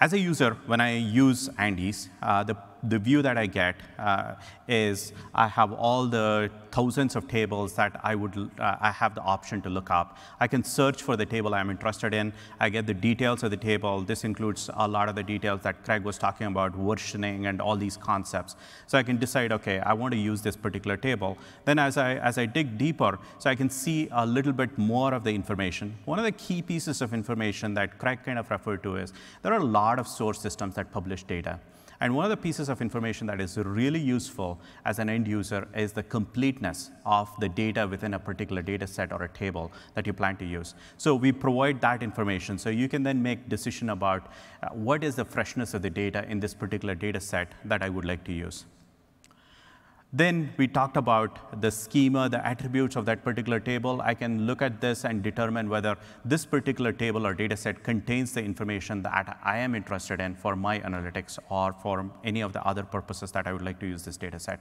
As a user, when I use Andes, uh, the the view that I get uh, is I have all the thousands of tables that I would uh, I have the option to look up. I can search for the table I'm interested in. I get the details of the table. This includes a lot of the details that Craig was talking about, versioning and all these concepts. So I can decide, okay, I want to use this particular table. Then as I as I dig deeper, so I can see a little bit more of the information. One of the key pieces of information that Craig kind of referred to is there are a lot of source systems that publish data. And one of the pieces of information that is really useful as an end user is the completeness of the data within a particular data set or a table that you plan to use. So we provide that information so you can then make decision about uh, what is the freshness of the data in this particular data set that I would like to use. Then we talked about the schema, the attributes of that particular table. I can look at this and determine whether this particular table or data set contains the information that I am interested in for my analytics or for any of the other purposes that I would like to use this data set.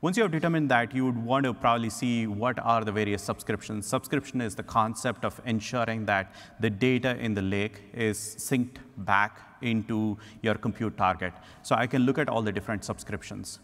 Once you have determined that, you would want to probably see what are the various subscriptions. Subscription is the concept of ensuring that the data in the lake is synced back into your compute target. So I can look at all the different subscriptions.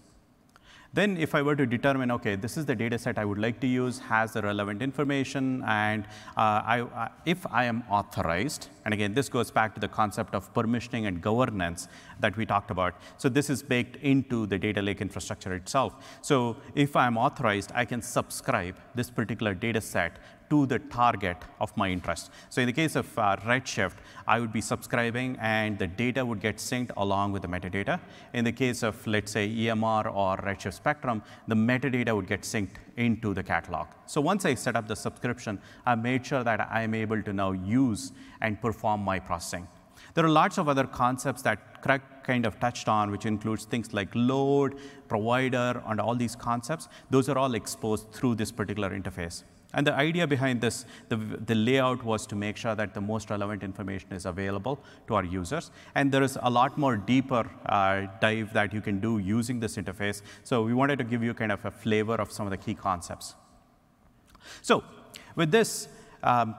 Then if I were to determine, OK, this is the data set I would like to use, has the relevant information, and uh, I, uh, if I am authorized, and again, this goes back to the concept of permissioning and governance that we talked about. So this is baked into the data lake infrastructure itself. So if I'm authorized, I can subscribe this particular data set to the target of my interest. So in the case of uh, Redshift, I would be subscribing and the data would get synced along with the metadata. In the case of, let's say, EMR or Redshift Spectrum, the metadata would get synced into the catalog. So once I set up the subscription, I made sure that I'm able to now use and perform my processing. There are lots of other concepts that Craig kind of touched on, which includes things like load, provider, and all these concepts. Those are all exposed through this particular interface. And the idea behind this, the, the layout was to make sure that the most relevant information is available to our users. And there is a lot more deeper uh, dive that you can do using this interface. So we wanted to give you kind of a flavor of some of the key concepts. So with this, um,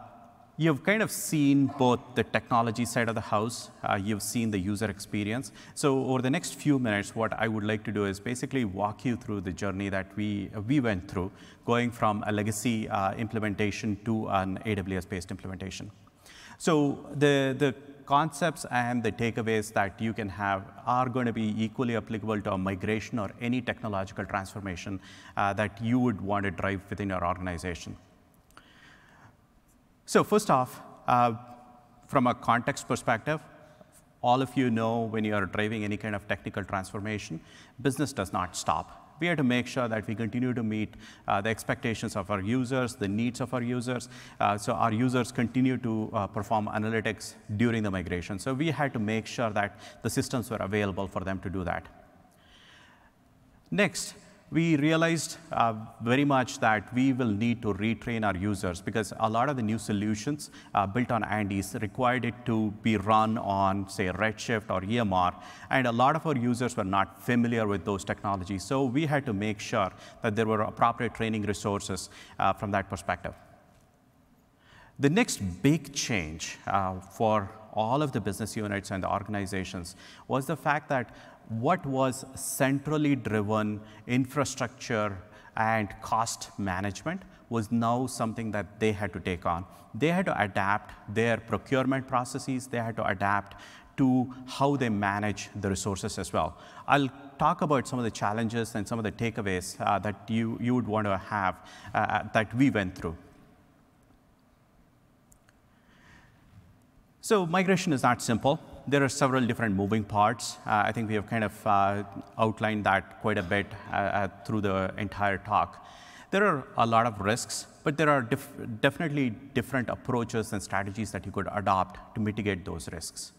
You've kind of seen both the technology side of the house, uh, you've seen the user experience. So over the next few minutes, what I would like to do is basically walk you through the journey that we, we went through, going from a legacy uh, implementation to an AWS-based implementation. So the, the concepts and the takeaways that you can have are going to be equally applicable to a migration or any technological transformation uh, that you would want to drive within your organization. So first off, uh, from a context perspective, all of you know when you are driving any kind of technical transformation, business does not stop. We have to make sure that we continue to meet uh, the expectations of our users, the needs of our users, uh, so our users continue to uh, perform analytics during the migration. So we had to make sure that the systems were available for them to do that. Next, we realized uh, very much that we will need to retrain our users because a lot of the new solutions uh, built on Andes required it to be run on, say, Redshift or EMR, and a lot of our users were not familiar with those technologies. So we had to make sure that there were appropriate training resources uh, from that perspective. The next big change uh, for all of the business units and the organizations was the fact that what was centrally driven infrastructure and cost management was now something that they had to take on. They had to adapt their procurement processes, they had to adapt to how they manage the resources as well. I'll talk about some of the challenges and some of the takeaways uh, that you, you would want to have uh, that we went through. So migration is not simple there are several different moving parts. Uh, I think we have kind of uh, outlined that quite a bit uh, uh, through the entire talk. There are a lot of risks, but there are definitely different approaches and strategies that you could adopt to mitigate those risks.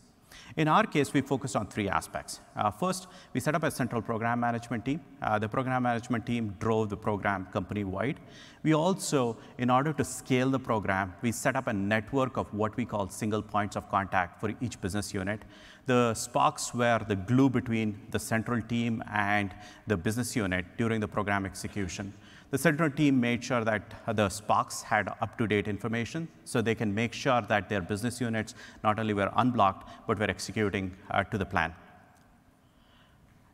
In our case, we focused on three aspects. Uh, first, we set up a central program management team. Uh, the program management team drove the program company-wide. We also, in order to scale the program, we set up a network of what we call single points of contact for each business unit. The SPOCs were the glue between the central team and the business unit during the program execution. The central team made sure that the SPOCs had up-to-date information so they can make sure that their business units not only were unblocked, but were executing uh, to the plan.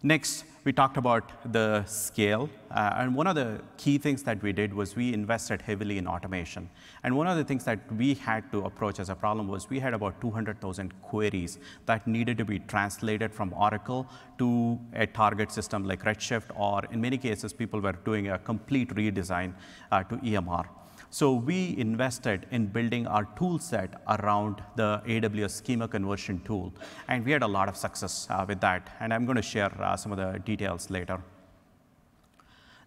Next, we talked about the scale. Uh, and one of the key things that we did was we invested heavily in automation. And one of the things that we had to approach as a problem was we had about 200,000 queries that needed to be translated from Oracle to a target system like Redshift, or in many cases, people were doing a complete redesign uh, to EMR. So we invested in building our tool set around the AWS schema conversion tool. And we had a lot of success uh, with that. And I'm going to share uh, some of the details later.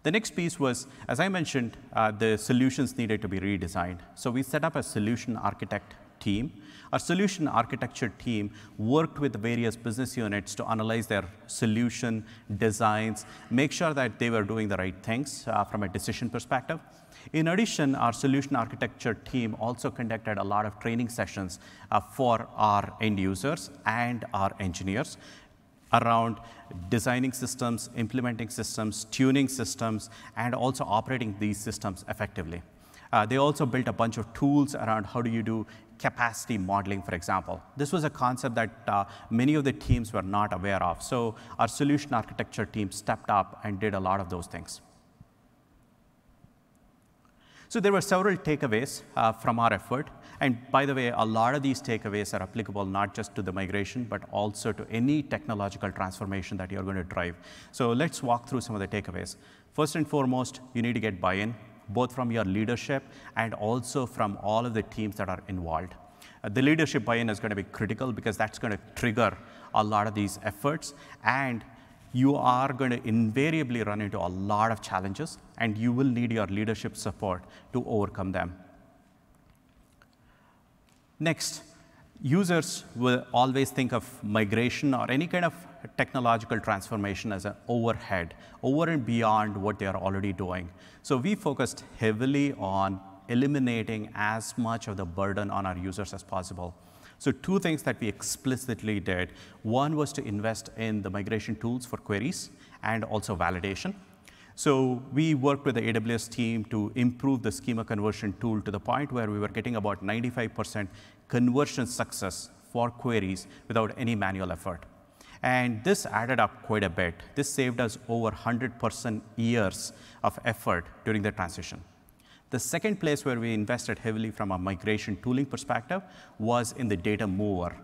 The next piece was, as I mentioned, uh, the solutions needed to be redesigned. So we set up a solution architect team. Our solution architecture team worked with various business units to analyze their solution designs, make sure that they were doing the right things uh, from a decision perspective. In addition, our solution architecture team also conducted a lot of training sessions uh, for our end users and our engineers around designing systems, implementing systems, tuning systems, and also operating these systems effectively. Uh, they also built a bunch of tools around how do you do capacity modeling, for example. This was a concept that uh, many of the teams were not aware of. So our solution architecture team stepped up and did a lot of those things. So there were several takeaways uh, from our effort. And by the way, a lot of these takeaways are applicable not just to the migration, but also to any technological transformation that you're going to drive. So let's walk through some of the takeaways. First and foremost, you need to get buy-in, both from your leadership and also from all of the teams that are involved. Uh, the leadership buy-in is going to be critical because that's going to trigger a lot of these efforts. And you are going to invariably run into a lot of challenges, and you will need your leadership support to overcome them. Next, users will always think of migration or any kind of technological transformation as an overhead, over and beyond what they are already doing. So we focused heavily on eliminating as much of the burden on our users as possible. So two things that we explicitly did. One was to invest in the migration tools for queries and also validation. So we worked with the AWS team to improve the schema conversion tool to the point where we were getting about 95% conversion success for queries without any manual effort. And this added up quite a bit. This saved us over 100% years of effort during the transition. The second place where we invested heavily from a migration tooling perspective was in the data mover.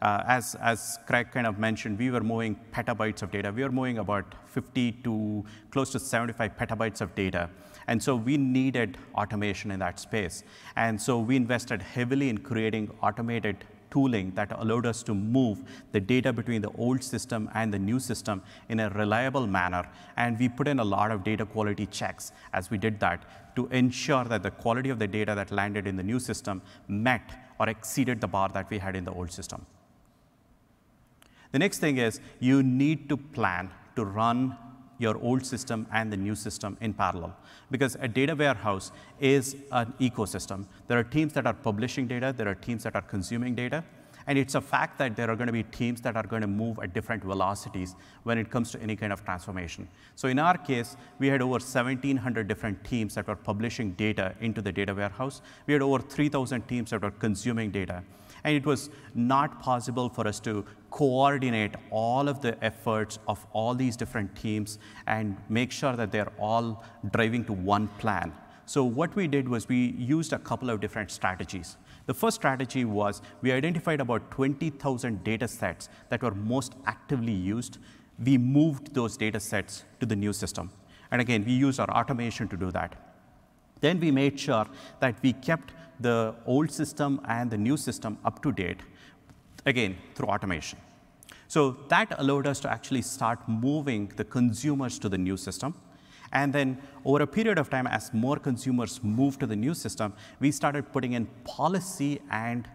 Uh, as, as Craig kind of mentioned, we were moving petabytes of data. We were moving about 50 to close to 75 petabytes of data. And so we needed automation in that space. And so we invested heavily in creating automated tooling that allowed us to move the data between the old system and the new system in a reliable manner. And we put in a lot of data quality checks as we did that to ensure that the quality of the data that landed in the new system met or exceeded the bar that we had in the old system. The next thing is you need to plan to run your old system and the new system in parallel. Because a data warehouse is an ecosystem. There are teams that are publishing data, there are teams that are consuming data, and it's a fact that there are going to be teams that are going to move at different velocities when it comes to any kind of transformation. So in our case, we had over 1,700 different teams that were publishing data into the data warehouse. We had over 3,000 teams that were consuming data. And it was not possible for us to coordinate all of the efforts of all these different teams and make sure that they're all driving to one plan. So what we did was we used a couple of different strategies. The first strategy was we identified about 20,000 data sets that were most actively used. We moved those data sets to the new system. And again, we used our automation to do that. Then we made sure that we kept the old system and the new system up to date, again, through automation. So that allowed us to actually start moving the consumers to the new system. And then over a period of time, as more consumers moved to the new system, we started putting in policy and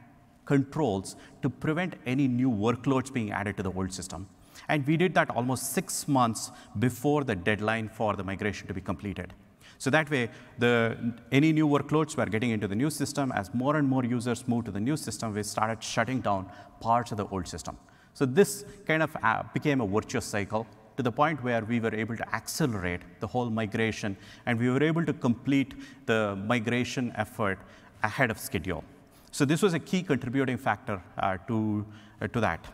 controls to prevent any new workloads being added to the old system. And we did that almost six months before the deadline for the migration to be completed. So that way, the, any new workloads were getting into the new system. As more and more users moved to the new system, we started shutting down parts of the old system. So this kind of uh, became a virtuous cycle to the point where we were able to accelerate the whole migration, and we were able to complete the migration effort ahead of schedule. So this was a key contributing factor uh, to, uh, to that.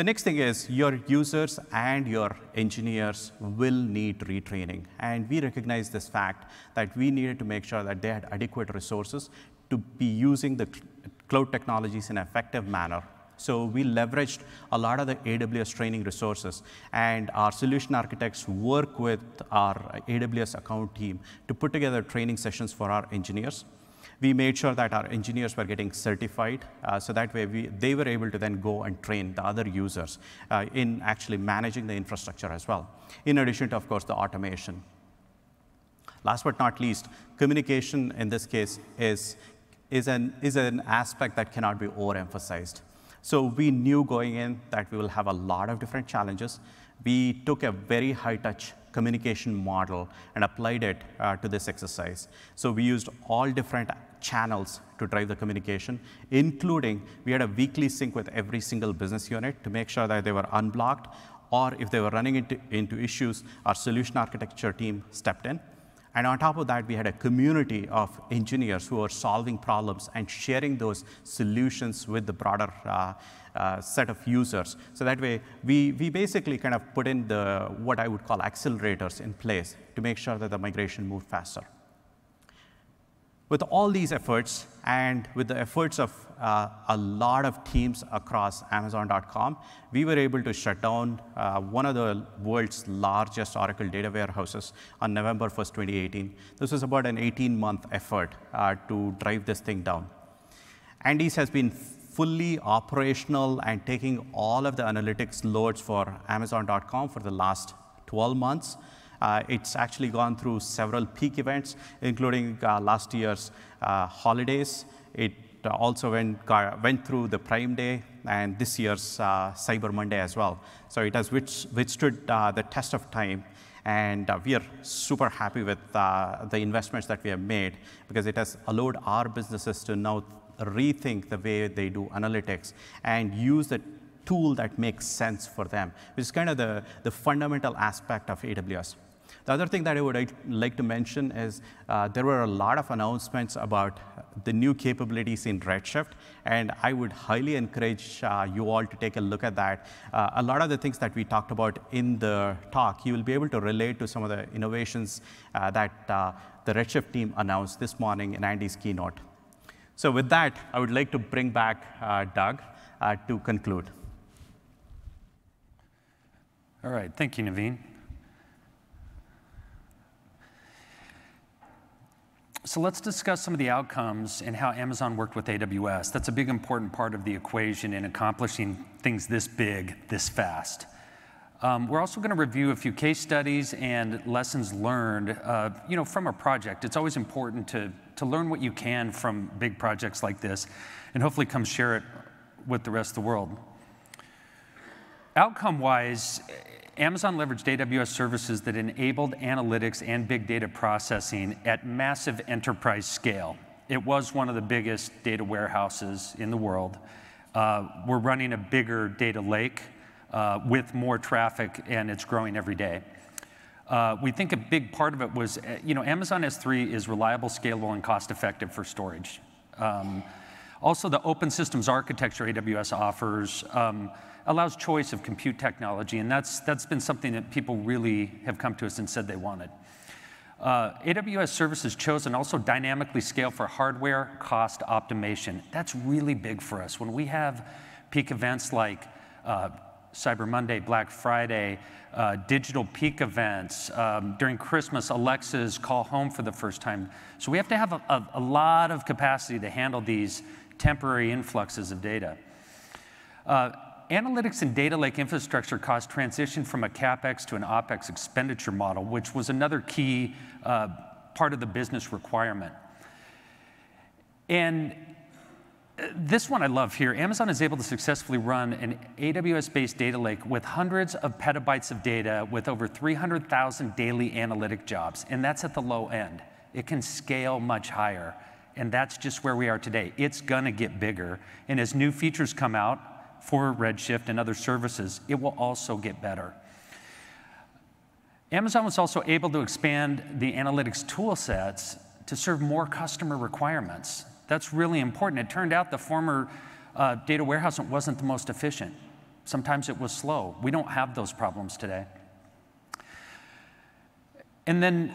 The next thing is your users and your engineers will need retraining. And we recognize this fact that we needed to make sure that they had adequate resources to be using the cloud technologies in an effective manner. So we leveraged a lot of the AWS training resources, and our solution architects work with our AWS account team to put together training sessions for our engineers we made sure that our engineers were getting certified, uh, so that way we, they were able to then go and train the other users uh, in actually managing the infrastructure as well, in addition to, of course, the automation. Last but not least, communication in this case is, is, an, is an aspect that cannot be overemphasized. So we knew going in that we will have a lot of different challenges. We took a very high touch communication model and applied it uh, to this exercise. So we used all different channels to drive the communication, including we had a weekly sync with every single business unit to make sure that they were unblocked, or if they were running into, into issues, our solution architecture team stepped in. And on top of that, we had a community of engineers who were solving problems and sharing those solutions with the broader uh, uh, set of users. So that way, we, we basically kind of put in the what I would call accelerators in place to make sure that the migration moved faster. With all these efforts and with the efforts of uh, a lot of teams across Amazon.com, we were able to shut down uh, one of the world's largest Oracle data warehouses on November 1st, 2018. This was about an 18-month effort uh, to drive this thing down. Andes has been fully operational and taking all of the analytics loads for Amazon.com for the last 12 months. Uh, it's actually gone through several peak events, including uh, last year's uh, holidays. It also went, went through the Prime Day and this year's uh, Cyber Monday as well. So it has withstood uh, the test of time. And uh, we are super happy with the investments that we have made because it has allowed our businesses to now rethink the way they do analytics and use the tool that makes sense for them, which is kind of the, the fundamental aspect of AWS. The other thing that I would like to mention is uh, there were a lot of announcements about the new capabilities in Redshift, and I would highly encourage uh, you all to take a look at that. Uh, a lot of the things that we talked about in the talk, you will be able to relate to some of the innovations uh, that uh, the Redshift team announced this morning in Andy's keynote. So with that, I would like to bring back uh, Doug to conclude. All right, thank you, Naveen. So let's discuss some of the outcomes and how Amazon worked with AWS. That's a big important part of the equation in accomplishing things this big, this fast. Um, we're also going to review a few case studies and lessons learned uh, you know, from a project. It's always important to, to learn what you can from big projects like this and hopefully come share it with the rest of the world. Outcome-wise, Amazon leveraged AWS services that enabled analytics and big data processing at massive enterprise scale. It was one of the biggest data warehouses in the world. Uh, we're running a bigger data lake uh, with more traffic, and it's growing every day. Uh, we think a big part of it was, uh, you know, Amazon S3 is reliable, scalable, and cost-effective for storage. Um, also, the open systems architecture AWS offers um, allows choice of compute technology, and that's, that's been something that people really have come to us and said they wanted. Uh, AWS services chose and also dynamically scale for hardware cost optimization. That's really big for us. When we have peak events like uh, Cyber Monday, Black Friday, uh, digital peak events, um, during Christmas, Alexa's call home for the first time. So we have to have a, a, a lot of capacity to handle these temporary influxes of data. Analytics and data lake infrastructure cost transition from a CapEx to an OpEx expenditure model, which was another key uh, part of the business requirement. And uh, this one I love here. Amazon is able to successfully run an AWS-based data lake with hundreds of petabytes of data with over 300,000 daily analytic jobs, and that's at the low end. It can scale much higher, and that's just where we are today. It's gonna get bigger, and as new features come out, for Redshift and other services, it will also get better. Amazon was also able to expand the analytics tool sets to serve more customer requirements. That's really important. It turned out the former uh, data warehouse wasn't the most efficient. Sometimes it was slow. We don't have those problems today. And then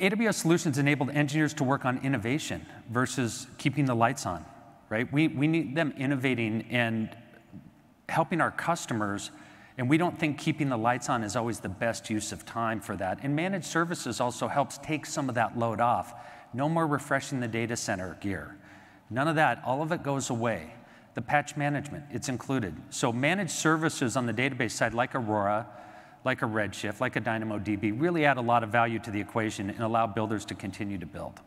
AWS Solutions enabled engineers to work on innovation versus keeping the lights on, right? We, we need them innovating and helping our customers, and we don't think keeping the lights on is always the best use of time for that. And managed services also helps take some of that load off. No more refreshing the data center gear. None of that, all of it goes away. The patch management, it's included. So managed services on the database side, like Aurora, like a Redshift, like a DynamoDB, really add a lot of value to the equation and allow builders to continue to build.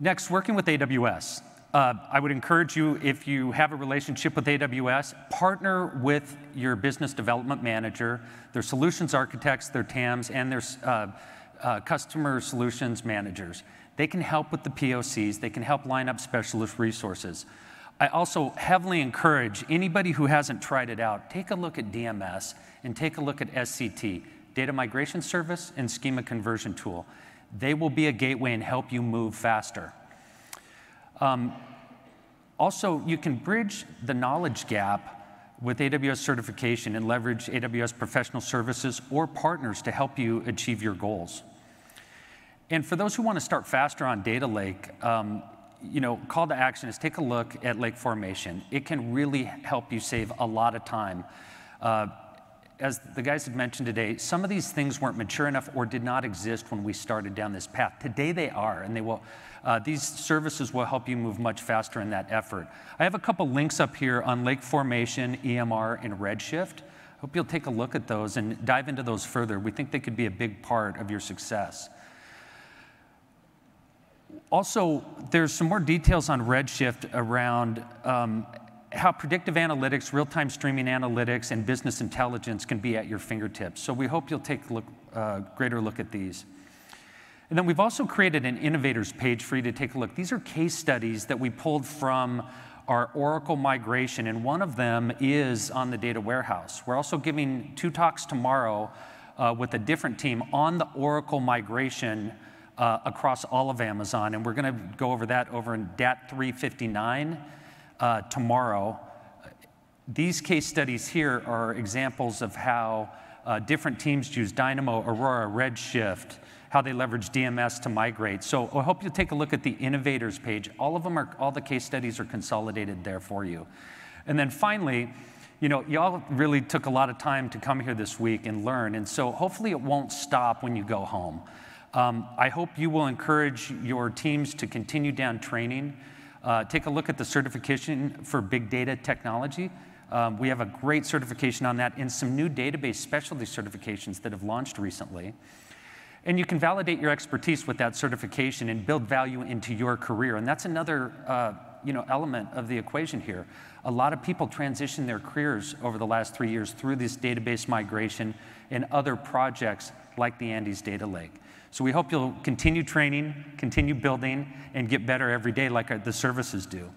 Next, working with AWS. Uh, I would encourage you, if you have a relationship with AWS, partner with your business development manager, their solutions architects, their TAMs, and their uh, uh, customer solutions managers. They can help with the POCs, they can help line up specialist resources. I also heavily encourage anybody who hasn't tried it out, take a look at DMS and take a look at SCT, Data Migration Service and Schema Conversion Tool. They will be a gateway and help you move faster. Um, also, you can bridge the knowledge gap with AWS certification and leverage AWS professional services or partners to help you achieve your goals. And for those who want to start faster on Data Lake, um, you know, call to action is take a look at lake formation. It can really help you save a lot of time. Uh, as the guys had mentioned today, some of these things weren't mature enough or did not exist when we started down this path. Today they are, and they will. Uh, these services will help you move much faster in that effort. I have a couple links up here on lake formation, EMR, and Redshift. I hope you'll take a look at those and dive into those further. We think they could be a big part of your success. Also, there's some more details on Redshift around um, how predictive analytics, real-time streaming analytics, and business intelligence can be at your fingertips. So we hope you'll take a look, uh, greater look at these. And then we've also created an innovators page for you to take a look. These are case studies that we pulled from our Oracle migration, and one of them is on the data warehouse. We're also giving two talks tomorrow uh, with a different team on the Oracle migration uh, across all of Amazon, and we're going to go over that over in DAT 359 uh, tomorrow. These case studies here are examples of how uh, different teams use Dynamo, Aurora, Redshift, how they leverage DMS to migrate. So I hope you'll take a look at the innovators page. All of them are, all the case studies are consolidated there for you. And then finally, you know, y'all really took a lot of time to come here this week and learn. And so hopefully it won't stop when you go home. Um, I hope you will encourage your teams to continue down training. Uh, take a look at the certification for big data technology. Um, we have a great certification on that and some new database specialty certifications that have launched recently. And you can validate your expertise with that certification and build value into your career. And that's another uh, you know, element of the equation here. A lot of people transition their careers over the last three years through this database migration and other projects like the Andes Data Lake. So we hope you'll continue training, continue building, and get better every day like the services do.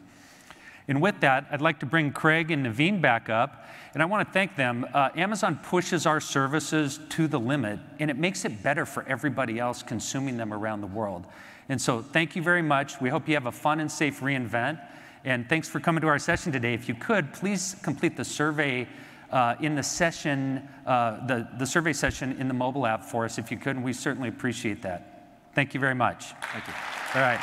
And with that, I'd like to bring Craig and Naveen back up, and I want to thank them. Uh, Amazon pushes our services to the limit, and it makes it better for everybody else consuming them around the world. And so, thank you very much. We hope you have a fun and safe reInvent. And thanks for coming to our session today. If you could, please complete the survey uh, in the session, uh, the, the survey session in the mobile app for us if you could, and we certainly appreciate that. Thank you very much. Thank you. All right.